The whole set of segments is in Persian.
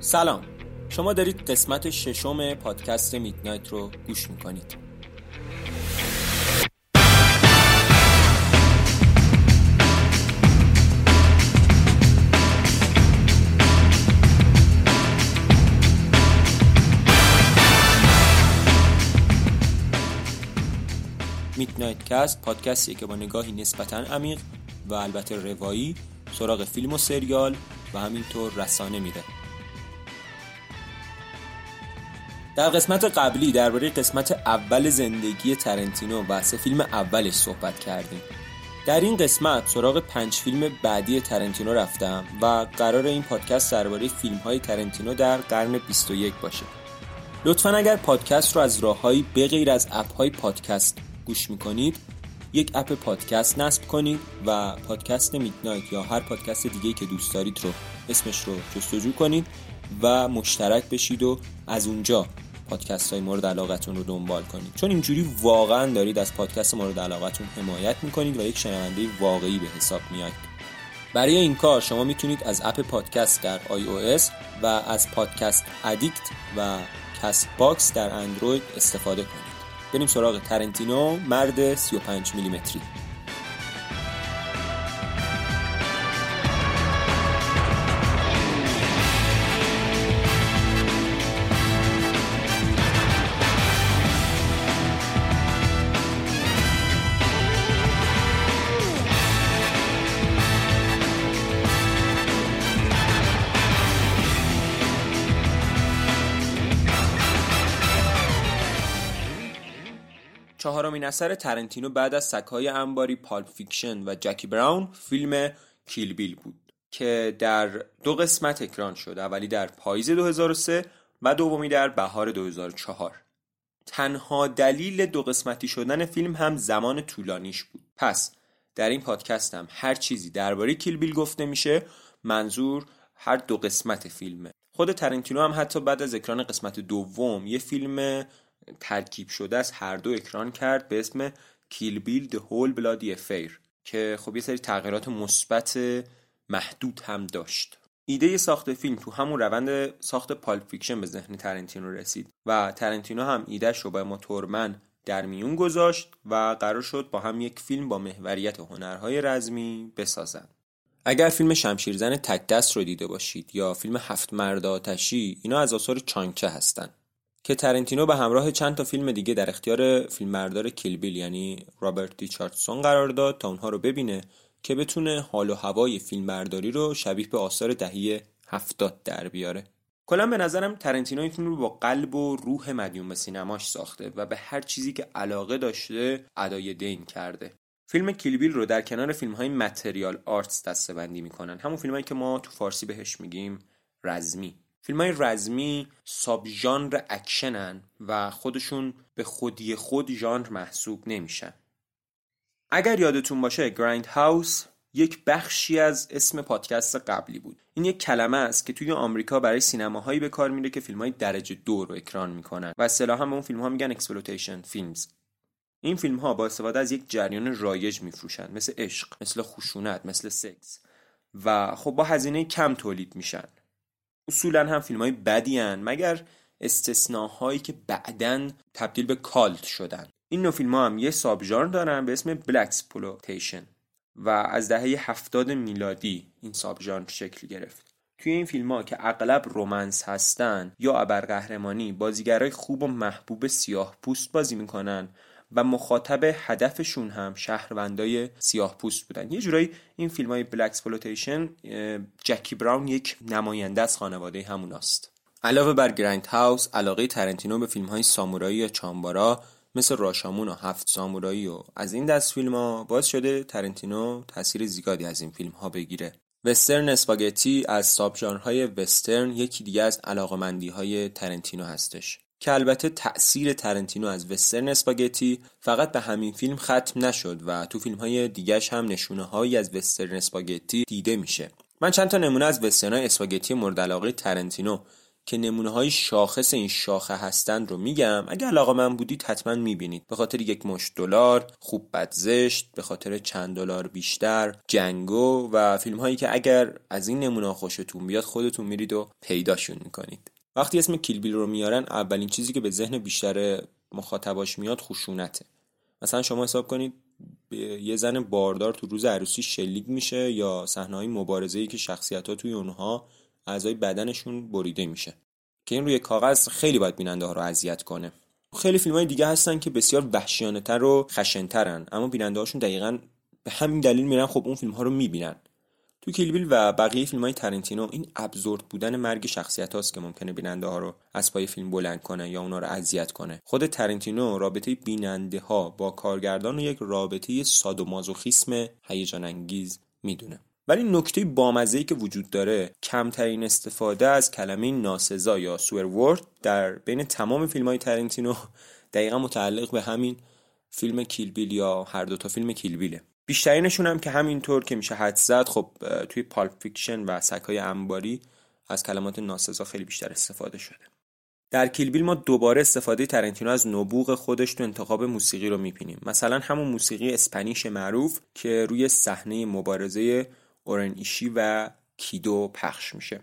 سلام. شما دارید قسمت ششم پادکست میدنایت رو گوش می‌کنید. میدنایت کست پادکستیه که با نگاهی نسبتا عمیق و البته روایی سراغ فیلم و سریال و همینطور رسانه میره. در قسمت قبلی درباره قسمت اول زندگی ترنتینو و سه فیلم اولش صحبت کردیم. در این قسمت سراغ پنج فیلم بعدی ترنتینو رفتم و قرار این پادکست درباره فیلم های ترنتینو در قرن 21 باشه. لطفا اگر پادکست رو از راههایی بغیر از اپ های پادکست گوش می‌کنید. یک اپ پادکست نصب کنید و پادکست میدنایت یا هر پادکست دیگه که دوست دارید رو اسمش رو جستجو کنید و مشترک بشید و از اونجا پادکست های مورد علاقتون رو دنبال کنید. چون اینجوری واقعا دارید از پادکست مورد علاقتون حمایت می‌کنید و یک شنونده واقعی به حساب میاد برای این کار شما می‌تونید از اپ پادکست در iOS و از پادکست Addict و CastBox در اندروید استفاده کنید. بریم سراغ ترنتینو مرد 35 میلیمتری. اثر ترنتینو بعد از سگای انباری Pulp Fiction و جکی براون فیلم Kill Bill بود که در دو قسمت اکران شد اولی در پاییز 2003 و دومی در بهار 2004 تنها دلیل دو قسمتی شدن فیلم هم زمان طولانیش بود. پس در این پادکست هم هر چیزی درباره Kill Bill گفته میشه منظور هر دو قسمت فیلمه. خود ترنتینو هم حتی بعد از اکران قسمت دوم یه فیلم ترکیب شده از هر دو اکران کرد به اسم Kill Bill The Whole Bloody Affair که خب یه سری تغییرات مثبت محدود هم داشت. ایده ساخت فیلم تو همون روند ساخت Pulp Fiction به ذهن ترنتینو رسید و ترنتینو هم ایدهش رو با اوما تورمن در میون گذاشت و قرار شد با هم یک فیلم با محوریت هنرهای رزمی بسازند اگر فیلم شمشیرزن تک دست رو دیده باشید یا فیلم هفت مرد آتشی اینا از آثار چانگ چه هستند که ترنتینو به همراه چند تا فیلم دیگه در اختیار فیلمبردار کیلبیل یعنی رابرت دیچارتسون قرار داد تا اونها رو ببینه که بتونه حال و هوای فیلمبرداری رو شبیه به آثار دهی هفتاد در بیاره. کلا به نظرم ترنتینو این فیلم رو با قلب و روح مدیوم به سینماش ساخته و به هر چیزی که علاقه داشته ادای دین کرده. فیلم کیلبیل رو در کنار فیلم های متریال آرتس دسته بندی می‌کنن. همون فیلمایی که ما تو فارسی بهش میگیم رزمی. فیلم های رزمی sub ژانر اکشنن و خودشون به خودی خود ژانر محسوب نمیشن. اگر یادتون باشه Grindhouse یک بخشی از اسم پادکست قبلی بود. این یک کلمه است که توی آمریکا برای سینماهایی به کار میره که فیلم های درجه دو رو اکران می‌کنن و اصطلاحا به اون فیلم ها میگن exploitation films این فیلم ها با استفاده از یک جریان رایج میفروشن مثل عشق مثل خشونت مثل سکس و خب با هزینه کم تولید میشن. اصولا هم فیلم های بدی هن مگر استثناهایی که بعدا تبدیل به cult شدن. این نوع فیلم ها هم یه sub ژانر دارن به اسم blaxploitation و از دهه هفتاد میلادی این sub ژانر شکل گرفت. توی این فیلم ها که اغلب romance هستن یا ابرقهرمانی بازیگرای خوب و محبوب سیاه پوست بازی می‌کنن و مخاطب هدفشون هم شهروندای سیاه پوست بودن. یه جورایی این فیلم های بلک جکی براون یک نماینده از خانواده هموناست. علاوه بر گرند هاوس علاقه ترنتینو به فیلم های سامورایی یا چامبارا مثل راشامون و هفت سامورایی و از این دست فیلم ها باز شده ترنتینو تاثیر زیادی از این فیلم ها بگیره. وسترن اسپاگتی از ساب های وسترن یکی دیگه از علاقمندی های ترنتینو هستش. که البته تأثیر ترنتینو از وسترن اسپاگتی فقط به همین فیلم ختم نشد و تو فیلم های دیگهش هم نشونه هایی از وسترن اسپاگتی دیده میشه. من چند تا نمونه از وسترن های اسپاگتی مورد علاقه ترنتینو که نمونه های شاخص این شاخه هستند رو میگم. اگه علاقه من بودید حتما می‌بینید. به خاطر یک مشت دلار خوب بد زشت به خاطر چند دلار بیشتر جنگو و فیلم هایی که اگر از این نمونه خوشتون بیاد خودتون میرید و پیداشون می‌کنید. وقتی اسم کیلبیل رو میارن اولین چیزی که به ذهن بیشتر مخاطباش میاد خشونته. مثلا شما حساب کنید یه زن باردار تو روز عروسی شلیک میشه یا صحنه های مبارزه که شخصیت ها توی اونها اعضای بدنشون بریده میشه. که این روی کاغذ خیلی باید بیننده ها رو اذیت کنه. خیلی فیلم های دیگه هستن که بسیار وحشیانه تر و خشنترن اما بیننده هاشون دقیقا به همین دلیل میرن خب اون فیلم ها رو می‌بینن. تو کیلبیل و بقیه فیلم های ترنتینو این ابزورد بودن مرگ شخصیت هاست که ممکنه بیننده ها رو از پای فیلم بلند کنه یا اونا رو اذیت کنه. خود ترنتینو رابطه بیننده ها با کارگردان رو یک رابطه سادومازوخیسم هیجان انگیز می‌دونه. ولی نکته بامزه‌ای که وجود داره کمترین استفاده از کلمه ناسزا یا swear در بین تمام فیلم های ترنتینو دقیقا متعلق به همین فیلم Kill Bill یا هر دو تا فیلم Kill Bill ه بیشترینشون هم که همینطور که میشه حد زد خب توی Pulp Fiction و سگای انباری از کلمات ناسزا خیلی بیشتر استفاده شده. در Kill Bill ما دوباره استفاده ترنتینو از نبوغ خودش تو انتخاب موسیقی رو می‌بینیم. مثلا همون موسیقی Spanish معروف که روی صحنه مبارزه اورن ایشی و کیدو پخش میشه.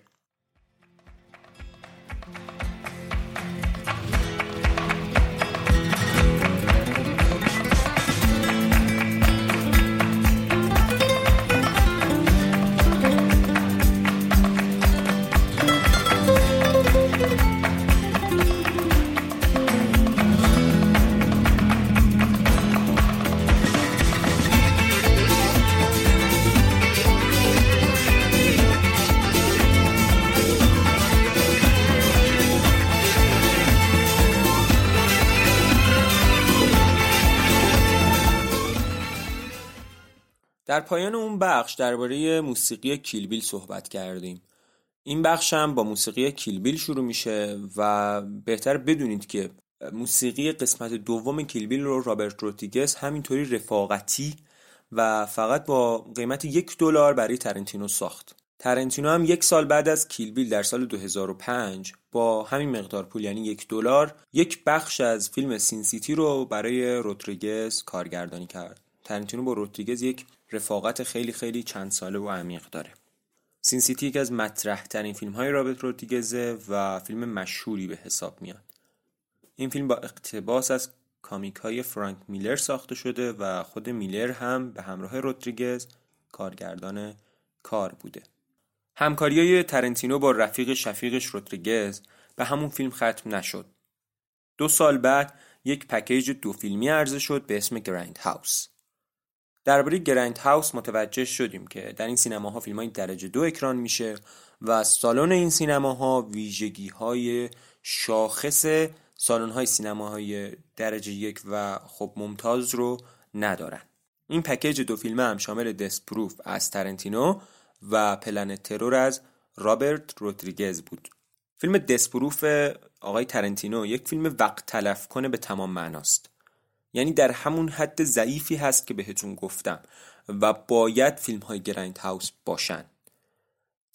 پایان اون بخش درباره موسیقی Kill Bill صحبت کردیم. این بخش هم با موسیقی Kill Bill شروع میشه و بهتره بدونید که موسیقی قسمت دوم Kill Bill رو رابرت روتریگز همینطوری رفاقتی و فقط با قیمت یک دلار برای ترنتینو ساخت. ترنتینو هم یک سال بعد از Kill Bill در سال 2005 با همین مقدار پول یعنی یک دلار یک بخش از فیلم Sin City رو برای روتریگز کارگردانی کرد. ترنتینو با روتریگز یک رفاقت خیلی خیلی چند ساله و عمیق داره. سین سیتی یکی از مطرح ترین فیلم های رابرت رودریگزه و فیلم مشهوری به حساب میاد. این فیلم با اقتباس از کامیک های فرانک میلر ساخته شده و خود میلر هم به همراه رودریگز کارگردان کار بوده. همکاری های ترنتینو با رفیق شفیقش رودریگز به همون فیلم ختم نشد. دو سال بعد یک پکیج دو فیلمی عرضه شد به اسم گرند هاوس درباره گرند هاوس متوجه شدیم که در این سینماها فیلم های درجه دو اکران میشه و سالن این سینماها ویژگی های شاخص سالن های سینماهای درجه یک و خب ممتاز رو ندارن. این پکیج دو فیلم هم شامل دسپروف از ترنتینو و پلن ترور از رابرت رودریگز بود. فیلم دسپروف آقای ترنتینو یک فیلم وقت تلف کنه به تمام معناست. یعنی در همون حد ضعیفی هست که بهتون گفتم و باید فیلم های گرند هاوس باشن.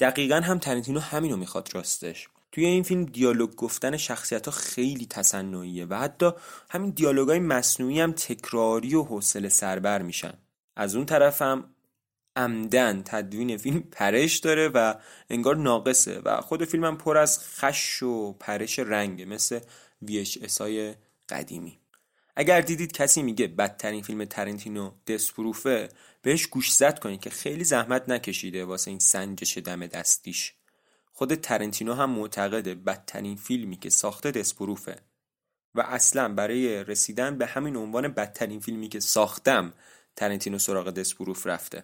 دقیقا هم ترنتینو همینو می‌خواد راستش. توی این فیلم دیالوگ گفتن شخصیت ها خیلی تصنعیه و حتی همین دیالوگ های مصنوعی هم تکراری و حوصله سربر میشن. از اون طرف هم عمدن تدوین فیلم پرش داره و انگار ناقصه و خود فیلم هم پر از خش و پرش رنگه مثل VHS های قدیمی. اگر دیدید کسی میگه بدترین فیلم ترنتینو دسپروفه بهش گوش زد کنید که خیلی زحمت نکشیده واسه این سنجش دم دستیش. خود ترنتینو هم معتقده بدترین فیلمی که ساخته دسپروفه. و اصلا برای رسیدن به همین عنوان بدترین فیلمی که ساختم ترنتینو سراغ دسپروف رفته.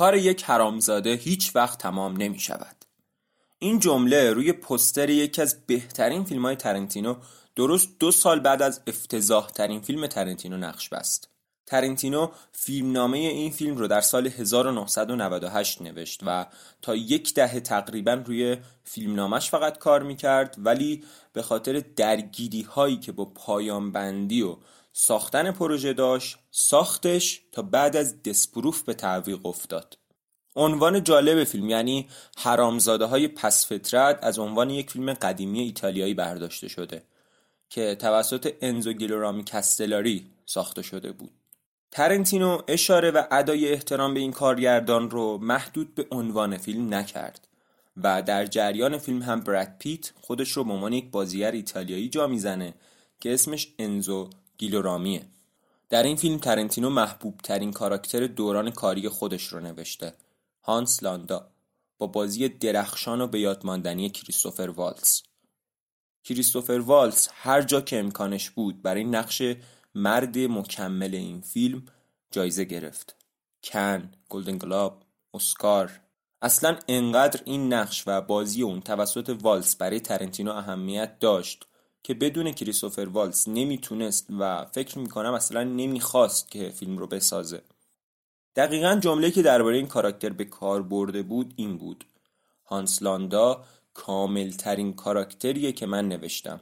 کار یک حرامزاده هیچ وقت تمام نمی شود. این جمله روی پستر یکی از بهترین فیلم های ترنتینو درست دو سال بعد از افتضاح ترین فیلم ترنتینو نقش بست. ترنتینو فیلمنامه این فیلم رو در سال 1998 نوشت و تا یک دهه تقریبا روی فیلمنامش فقط کار می‌کرد ولی به خاطر درگیری هایی که با پایان بندی و ساختن پروژه داشت ساختش تا بعد از دسپروف به تعویق افتاد. عنوان جالب فیلم یعنی حرامزاده های پس فطرت از عنوان یک فیلم قدیمی ایتالیایی برداشته شده که توسط انزو گیلورامی کستلاری ساخته شده بود. ترنتینو اشاره و ادای احترام به این کارگردان رو محدود به عنوان فیلم نکرد و در جریان فیلم هم براد پیت خودش رو به عنوان یک بازیگر ایتالیایی جا می‌زنه که اسمش انزو گیلورامیه. در این فیلم ترنتینو محبوب ترین کاراکتر دوران کاری خودش رو نوشته هانس لاندا با بازی درخشان و به یادماندنی کریستوف والتز کریستوف والتز هر جا که امکانش بود برای نقش مرد مکمل این فیلم جایزه گرفت. کن، Golden Globe، اسکار. اصلا انقدر این نقش و بازی اون توسط والتز برای ترنتینو اهمیت داشت که بدون کریستوفر والز نمی‌تونست و فکر می‌کنم اصلا نمی‌خواست که فیلم رو بسازه. دقیقا جمله که درباره این کاراکتر به کار برده بود این بود. هانس لاندا کامل ترین کاراکتریه که من نوشتم.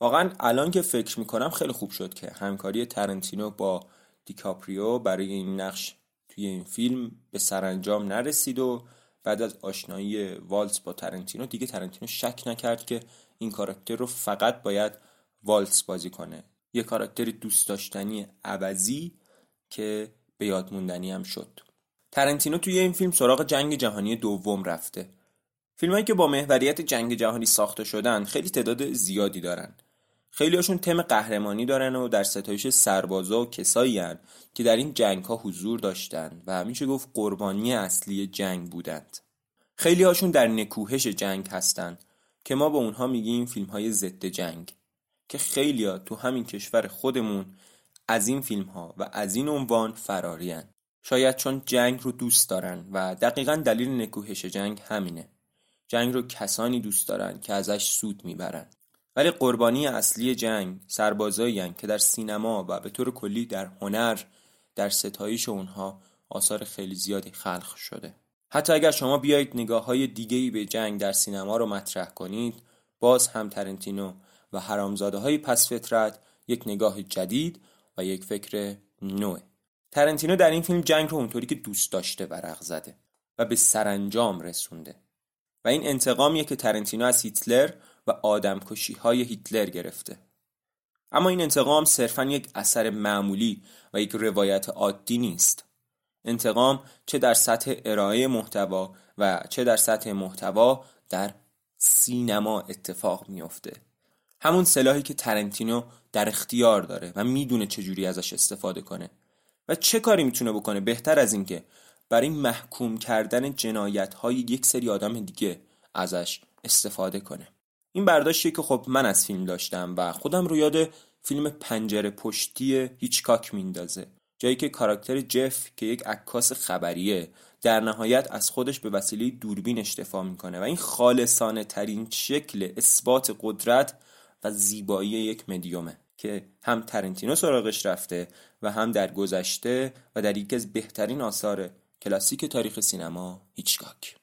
واقعا الان که فکر می‌کنم خیلی خوب شد که همکاری ترنتینو با دیکاپریو برای این نقش توی این فیلم به سرانجام نرسید و بعد از آشنایی والز با ترنتینو دیگه ترنتینو شک نکرد که این کاراکتر رو فقط باید والز بازی کنه. یه کاراکتر دوست داشتنی عوضی که به یاد موندنی هم شد. ترنتینو توی این فیلم سراغ جنگ جهانی دوم رفته. فیلمایی که با محوریت جنگ جهانی ساخته شدن خیلی تعداد زیادی دارن. خیلی هاشون تم قهرمانی دارن و در ستایش سربازا و کسایی که در این جنگ ها حضور داشتن و همیشه گفت قربانی اصلی جنگ بودند. خیلی هاشون در نکوهش جنگ هستند که ما به اونها میگیم فیلم های ضد جنگ که خیلی تو همین کشور خودمون از این فیلم ها و از این عنوان فرارین شاید چون جنگ رو دوست دارن و دقیقا دلیل نکوهش جنگ همینه. جنگ رو کسانی دوست دارن که ازش سود می‌برن. ولی قربانی اصلی جنگ سربازایی که در سینما و به طور کلی در هنر در ستایش اونها آثار خیلی زیادی خلق شده. حتی اگر شما بیایید نگاه های دیگهی به جنگ در سینما رو مطرح کنید باز هم ترنتینو و حرامزاده های پس فطرت یک نگاه جدید و یک فکر نوع ترنتینو در این فیلم جنگ رو اونطوری که دوست داشته ورق زده و به سرانجام رسونده. و این انتقامیه که ترنتینو از هیتلر و آدمکشی های هیتلر گرفته. اما این انتقام صرفا یک اثر معمولی و یک روایت عادی نیست. انتقام چه در سطح ارائه محتوا و چه در سطح محتوا در سینما اتفاق میافته. همون سلاحی که ترنتینو در اختیار داره و می‌دونه چجوری ازش استفاده کنه و چه کاری می‌تونه بکنه بهتر از اینکه برای محکوم کردن جنایت های یک سری آدم دیگه ازش استفاده کنه. این برداشتی که خب من از فیلم داشتم و خودم رو یاد فیلم پنجره پشتی هیچکاک میندازه. جایی که کاراکتر جف که یک عکاس خبریه در نهایت از خودش به وسیله دوربینش دفاع می‌کنه و این خالصانه ترین شکل اثبات قدرت و زیبایی یک مدیومه که هم ترنتینو سراغش رفته و هم در گذشته و در یکی از بهترین آثار کلاسیک تاریخ سینما هیچکاک.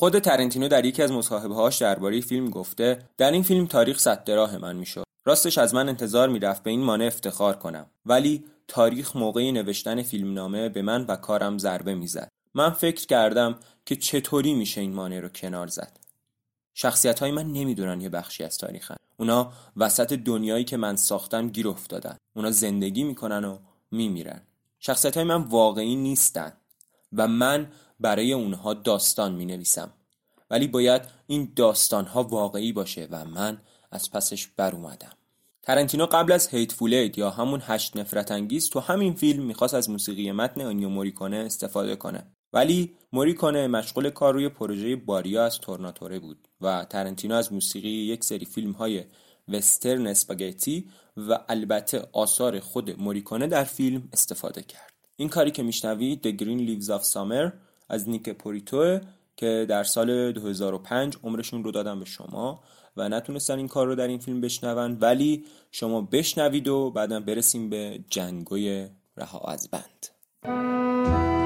خود ترنتینو در یکی از مصاحبه‌هاش درباره فیلم گفته در این فیلم تاریخ صد راه من می‌شد. راستش از من انتظار می‌رفت به این مانع افتخار کنم. ولی تاریخ موقع نوشتن فیلمنامه به من و کارم ضربه می‌زد. من فکر کردم که چطوری میشه این مانع رو کنار زد. شخصیت های من نمی‌دونن یه بخشی از تاریخن. اونا وسط دنیایی که من ساختم گیر افتادن. اونا زندگی می‌کنن و میمیرن. شخصیت های من واقعی نیستن و من برای اونها داستان می نویسم ولی باید این داستان ها واقعی باشه و من از پسش بر اومدم. ترنتینو قبل از هیت فولید یا همون هشت نفرت انگیز تو همین فیلم می‌خواست از موسیقی متن آنیو موریکونه استفاده کنه. ولی موریکونه مشغول کار روی پروژه باریا از تورناتوره بود و ترنتینو از موسیقی یک سری فیلم های وسترن اسپاگتی و البته آثار خود موریکونه در فیلم استفاده کرد. این کاری که میشنوید The Green Leaves of Summer از نیک پوریتو که در سال 2005 عمرشون رو دادن به شما و نتونستن این کار رو در این فیلم بشنون ولی شما بشنوید و بعدا برسیم به جنگوی رها از بند.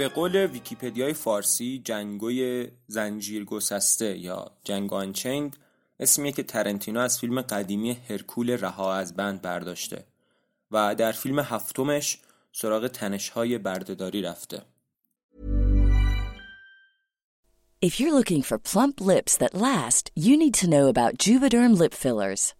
به قول ویکیپدیای فارسی جنگوی زنجیر گسسته یا جنگو آنچیند اسمیه که ترنتینو از فیلم قدیمی هرکول رها از بند برداشته و در فیلم هفتمش سراغ تنشهای بردهداری رفته If you're looking for plump lips that last, you need to know about Juvederm lip fillers.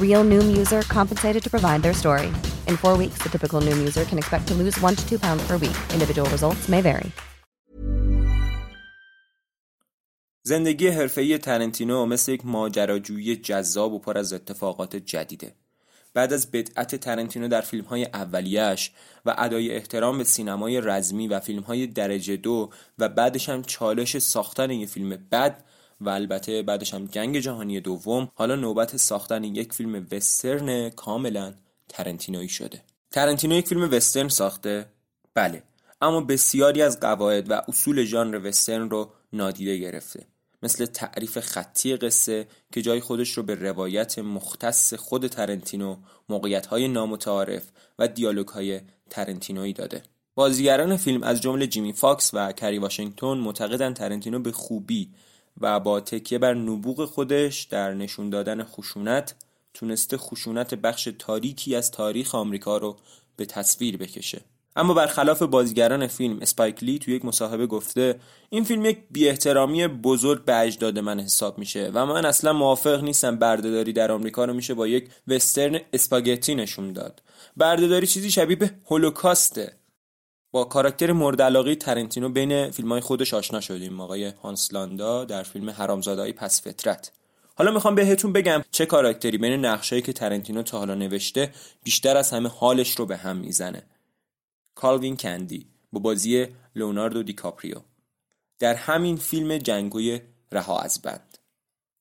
Real Noom user compensated to provide their story. In four weeks, the typical Noom user can expect to lose one to two pounds per week. Individual results may vary. زندگی حرفه‌ای ترنتینو مثل یک ماجراجویی جذاب و پر از اتفاقات جدیده. بعد از بدعت ترنتینو در فیلم های اولیش و ادای احترام به سینمای رزمی و فیلم های درجه دو و بعدش هم چالش ساختن یک فیلم بد و البته بعدش هم جنگ جهانی دوم حالا نوبت ساختن یک فیلم وسترن کاملا ترنتینویی شده. ترنتینو یک فیلم وسترن ساخته؟ بله اما بسیاری از قواعد و اصول ژانر وسترن رو نادیده گرفته. مثل تعریف خطی قصه که جای خودش رو به روایت مختص خود ترنتینو موقعیت های نامتعارف و دیالوگ های ترنتینویی داده. بازیگران فیلم از جمله جیمی فاکس و کری واشنگتن معتقدند ترنتینو به خوبی و با تکیه بر نبوغ خودش در نشون دادن خشونت تونسته خشونت بخش تاریکی از تاریخ آمریکا رو به تصویر بکشه. اما برخلاف بازیگران فیلم اسپایکلی توی یک مصاحبه گفته این فیلم یک بیاحترامی بزرگ به اجداد من حساب میشه و من اصلا موافق نیستم بردهداری در آمریکا رو میشه با یک وسترن اسپاگتی نشون داد. بردهداری چیزی شبیه به هولوکاسته. با کاراکتر مورد علاقه ترنتینو بین فیلم های خودش آشنا شدیم. آقای هانسلاندا در فیلم حرامزاده‌های پس فطرت. حالا می‌خوام بهتون بگم چه کاراکتری بین نقشایی که ترنتینو تا حالا نوشته بیشتر از همه حالش رو به هم می‌زنه. کالوین کندی با بازی لوناردو دیکاپریو. در همین فیلم جنگوی رها از بند.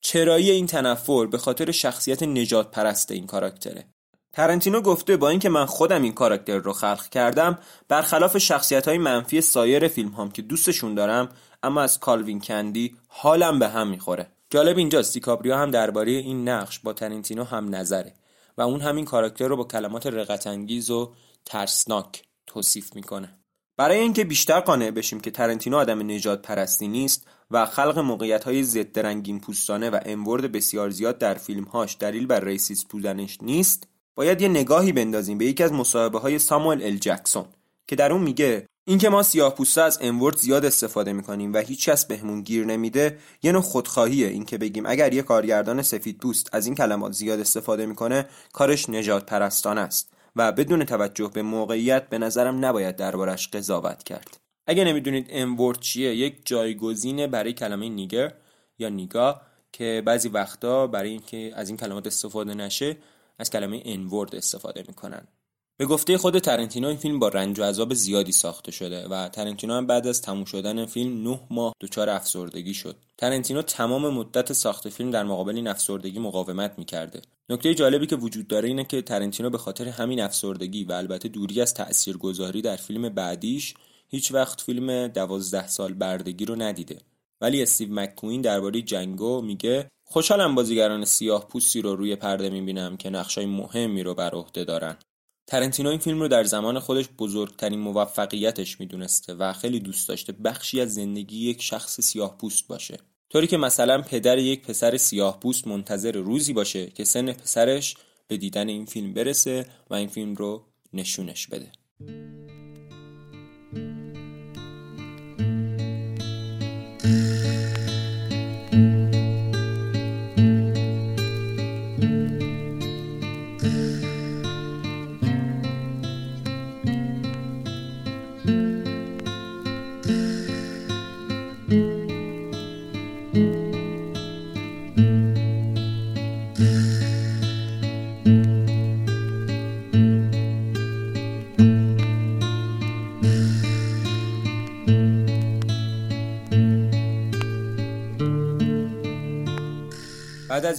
چرایی این تنفر به خاطر شخصیت نجات پرست این کاراکتره. ترنتینو گفته با اینکه من خودم این کاراکتر رو خلق کردم برخلاف شخصیت های منفی سایر فیلم هم که دوستشون دارم اما از کالوین کندی حالم به هم می‌خوره. جالب اینجاست دیکاپریو هم درباره این نقش با ترنتینو هم نظره و اون همین کاراکتر رو با کلمات رقت و ترسناک توصیف می‌کنه. برای اینکه بیشتر قانع بشیم که ترنتینو آدم نژادپرستی نیست و خلق موقعیت های ضد رنگین پوستانه و N-word بسیار زیاد در فیلمهاش دلیل بر racist بودنش نیست باید یه نگاهی بندازیم به یکی از مصاحبه های ساموئل ال جکسون که در اون میگه اینکه ما سیاه پوسته از امورد زیاد استفاده می‌کنیم و هیچ کس بهمون گیر نمیده یه نوع خودخواهیه اینکه بگیم اگر یه کارگردان سفید پوست از این کلمات زیاد استفاده می‌کنه کارش نجات پرستانه است و بدون توجه به موقعیت به نظرم نباید دربارش قضاوت کرد. اگه نمی‌دونید امورد چیه یک جایگزینه برای کلمه نیگر یا نیگا که بعضی وقتا برای اینکه از این کلمات استفاده نشه از کلمه انورد استفاده می‌کنن. به گفته خود ترنتینو این فیلم با رنج و عذاب زیادی ساخته شده و ترنتینو هم بعد از تموم شدن فیلم نه ماه دچار افسردگی شد. ترنتینو تمام مدت ساخت فیلم در مقابل این افسردگی مقاومت می‌کرده. نکته جالبی که وجود داره اینه که ترنتینو به خاطر همین افسردگی و البته دوری از تاثیرگذاری در فیلم بعدیش هیچ وقت فیلم دوازده سال بردگی رو ندیده. ولی استیو مککوین درباره جنگو میگه خوشحالم بازیگران سیاه پوستی رو روی پرده می‌بینم که نقشای مهمی رو بر عهده دارن. ترنتینو این فیلم رو در زمان خودش بزرگترین موفقیتش می‌دونسته و خیلی دوست داشته بخشی از زندگی یک شخص سیاه پوست باشه. طوری که مثلا پدر یک پسر سیاه پوست منتظر روزی باشه که سن پسرش به دیدن این فیلم برسه و این فیلم رو نشونش بده.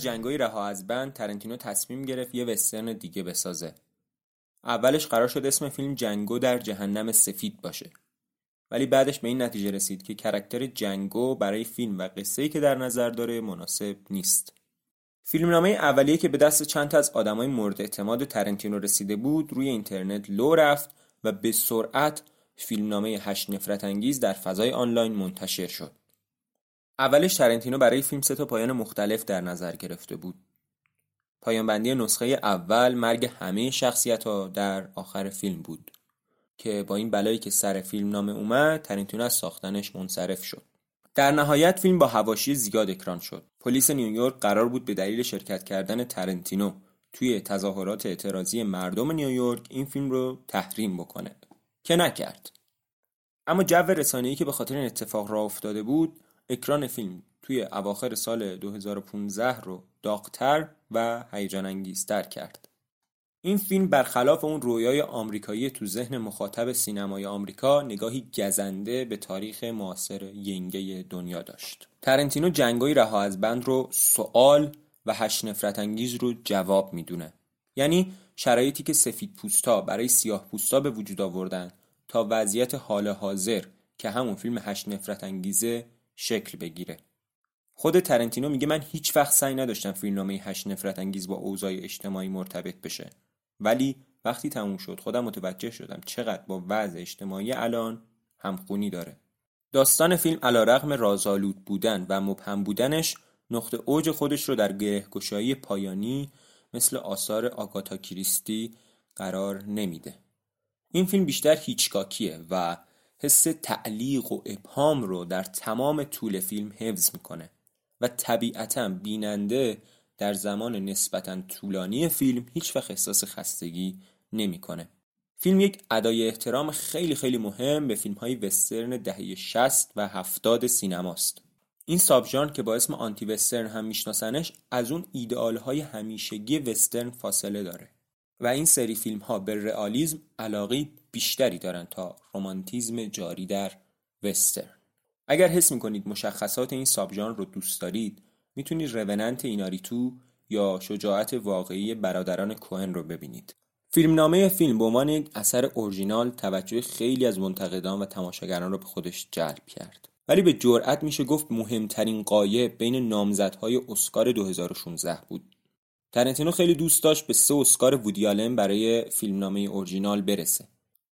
از رها از بند ترنتینو تصمیم گرفت یه وسترن دیگه بسازه. اولش قرار شد اسم فیلم جنگو در جهنم سفید باشه. ولی بعدش به این نتیجه رسید که کرکتر جنگو برای فیلم و قصه‌ای که در نظر داره مناسب نیست. فیلمنامه اولیه که به دست چند تا از آدمای مورد اعتماد ترنتینو رسیده بود روی اینترنت لو رفت و به سرعت فیلمنامه هشت نفرت انگیز در فضای آنلاین منتشر شد. اولش ترنتینو برای فیلم سه تا پایان مختلف در نظر گرفته بود. پایان بندی نسخه اول مرگ همه شخصیت ها در آخر فیلم بود که با این بلایی که سر فیلم نامه اومد ترنتینو از ساختنش منصرف شد. در نهایت فیلم با هواشی زیاد اکران شد. پلیس نیویورک قرار بود به دلیل شرکت کردن ترنتینو توی تظاهرات اعتراضی مردم نیویورک این فیلم رو تحریم بکنه که نکرد. اما جو رسانه‌ای که به خاطر این اتفاق را افتاده بود اکران فیلم توی اواخر سال 2015 رو داغتر و هیجان انگیزتر کرد. این فیلم برخلاف اون رویای آمریکایی تو ذهن مخاطب سینمای آمریکا نگاهی گزنده به تاریخ معاصر ینگه دنیا داشت. ترنتینو جنگای رها از بند رو سوال و هشت نفرت انگیز رو جواب می‌دونه. یعنی شرایطی که سفید پوستا برای سیاه پوستا به وجود آوردن تا وضعیت حال حاضر که همون فیلم هشت نفرت انگیزه شکل بگیره. خود ترنتینو میگه من هیچ وقت سعی نداشتم فیلمنامه هشت نفرت انگیز با اوضاع اجتماعی مرتبط بشه. ولی وقتی تموم شد خودم متوجه شدم چقدر با وضع اجتماعی الان همخونی داره. داستان فیلم علا رغم رازآلود بودن و مبهم بودنش نقطه اوج خودش رو در گرهگشایی پایانی مثل آثار آگاتا کریستی قرار نمیده. این فیلم بیشتر هیچکاکیه و حس تعلیق و ابهام رو در تمام طول فیلم حفظ می‌کنه و طبیعتا بیننده در زمان نسبتا طولانی فیلم هیچ وقت احساس خستگی نمی‌کنه. فیلم یک ادای احترام خیلی خیلی مهم به فیلم های وسترن دهه 60 و 70 سینماست. این سابژان که با اسم آنتی وسترن هم میشناسنش از اون ایدئال های همیشگی وسترن فاصله داره و این سری فیلم ها به رئالیسم علاقی بیشتری دارن تا رومانتیزم جاری در وسترن. اگر حس می‌کنید مشخصات این سابژان رو دوست دارید می‌تونید روننت ایناریتو یا شجاعت واقعی برادران کوهن رو ببینید. فیلمنامه فیلم به عنوان یک اثر اورژینال توجه خیلی از منتقدان و تماشاگران رو به خودش جلب کرد. ولی به جرأت میشه گفت مهمترین قایه بین نامزدهای اسکار 2016 بود. ترنتینو خیلی دوست داشت به سه اسکار وودیالن برای فیلمنامه اورژینال برسه.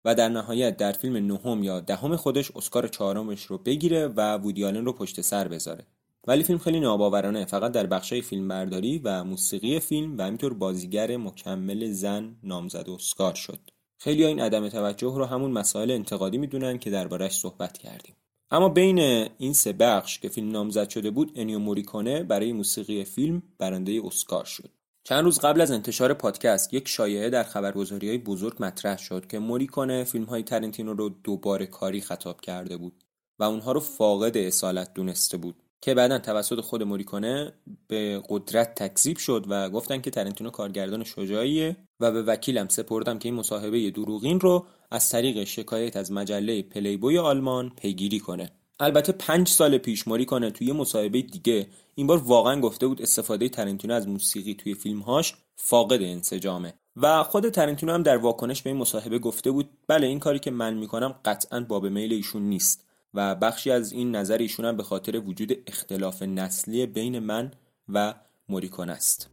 و در نهایت در فیلم نهم یا دهم خودش اسکار چهارمش رو بگیره و وودیالن رو پشت سر بذاره. ولی فیلم خیلی ناباورانه فقط در بخشای فیلمبرداری و موسیقی فیلم و همینطور بازیگر مکمل زن نامزد اسکار شد. خیلی این عدم توجه رو همون مسائل انتقادی می‌دونن که دربارش صحبت کردیم. اما بین این سه بخش که فیلم نامزد شده بود انیو موریکونه برای موسیقی فیلم برنده اسکار شد. چند روز قبل از انتشار پادکست یک شایعه در خبرگزاری های بزرگ مطرح شد که موریکونه فیلم های ترنتینو رو دوباره کاری خطاب کرده بود و اونها رو فاقد اصالت دونسته بود که بعدا توسط خود موریکونه به قدرت تکذیب شد و گفتن که ترنتینو کارگردان شجاعیه و به وکیلم سپردم که این مصاحبه دروغین رو از طریق شکایت از مجله پلیبوی آلمان پیگیری کنه. البته پنج سال پیش کنه توی مصاحبه دیگه این بار واقعا گفته بود استفاده ترنتینو از موسیقی توی فیلمهاش فاقد انسجامه. و خود ترنتینو هم در واکنش به این مصاحبه گفته بود بله این کاری که من می‌کنم قطعا باب میل ایشون نیست. و بخشی از این نظر ایشون هم به خاطر وجود اختلاف نسلی بین من و موریکون است.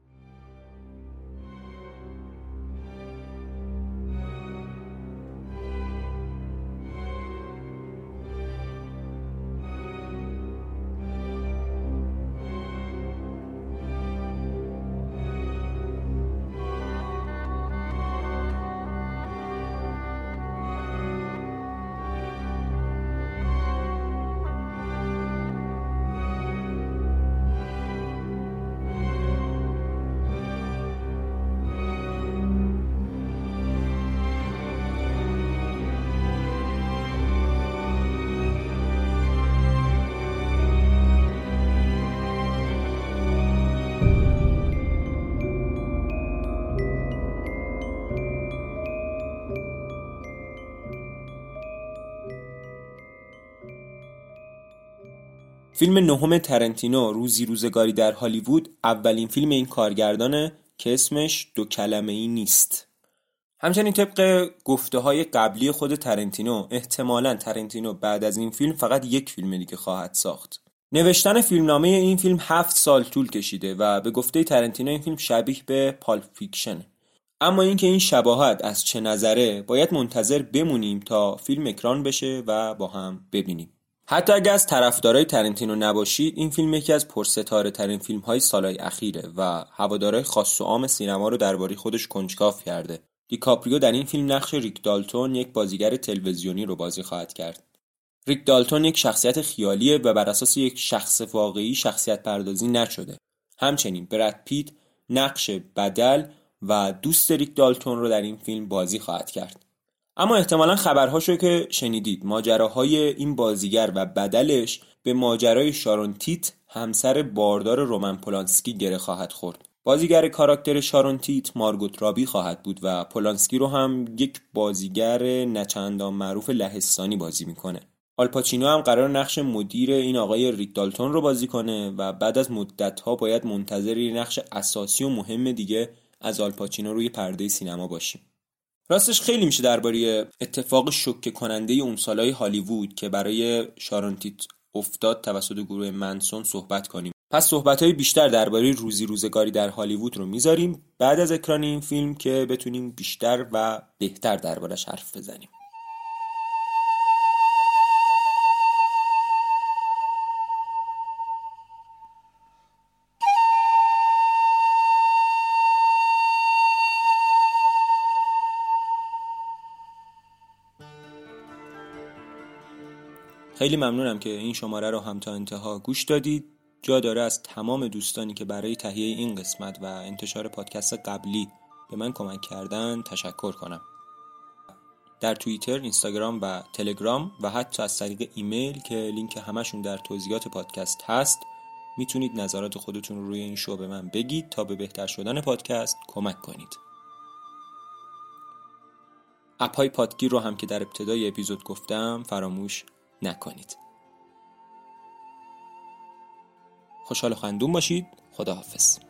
فیلم نهم ترنتینو روزی روزگاری در هالیوود اولین فیلم این کارگردانه که اسمش دو کلمه ای نیست. همچنین طبق گفته های قبلی خود ترنتینو احتمالا ترنتینو بعد از این فیلم فقط یک فیلم دیگه خواهد ساخت. نوشتن فیلمنامه این فیلم هفت سال طول کشیده و به گفته ترنتینو این فیلم شبیه به Pulp Fiction. اما اینکه این شباهت از چه نظره باید منتظر بمونیم تا فیلم اکران بشه و با هم ببینیم. حتی اگر از طرفدارای ترنتینو نباشید این فیلم یکی از پرستاره ترین فیلم های سالهای اخیره و هوادارهای خاص و عام سینما رو درباره خودش کنجکاف کرده. دیکاپریو در این فیلم نقش ریک دالتون یک بازیگر تلویزیونی رو بازی خواهد کرد. ریک دالتون یک شخصیت خیالیه و بر اساس یک شخص واقعی شخصیت پردازی نشده. همچنین برد پیت نقش بدل و دوست ریک دالتون رو در این فیلم بازی خواهد کرد. اما احتمالا خبرهاشو که شنیدید. ماجراهای این بازیگر و بدلش به ماجرای شارون تیت همسر باردار رومن پولانسکی گره خواهد خورد. بازیگر کاراکتر شارون تیت مارگوت رابی خواهد بود و پولانسکی رو هم یک بازیگر نچندان معروف لهستانی بازی می‌کنه. آلپاچینو هم قرار نقش مدیر این آقای ریک دالتون رو بازی کنه و بعد از مدت ها باید منتظر نقش اساسی و مهم دیگه از آلپاچینو روی پرده سینما باشیم. راستش خیلی میشه درباره اتفاق شوکه کننده اون سالهای هالیوود که برای شارونتیت افتاد توسط گروه منسون صحبت کنیم. پس صحبت های بیشتر درباره روزی روزگاری در هالیوود رو می‌ذاریم. بعد از اکران این فیلم که بتونیم بیشتر و بهتر دربارش حرف بزنیم. خیلی ممنونم که این شماره رو هم تا انتها گوش دادید جا داره از تمام دوستانی که برای تهیه این قسمت و انتشار پادکست قبلی به من کمک کردن تشکر کنم در توییتر، اینستاگرام و تلگرام و حتی از طریق ایمیل که لینک همشون در توضیحات پادکست هست می‌تونید نظرات خودتون رو روی این شو به من بگید تا به بهتر شدن پادکست کمک کنید. اپ های پادگیر رو هم که در ابتدای اپیزود گفتم فراموش نکنید. خوشحال خندون باشید. خداحافظ.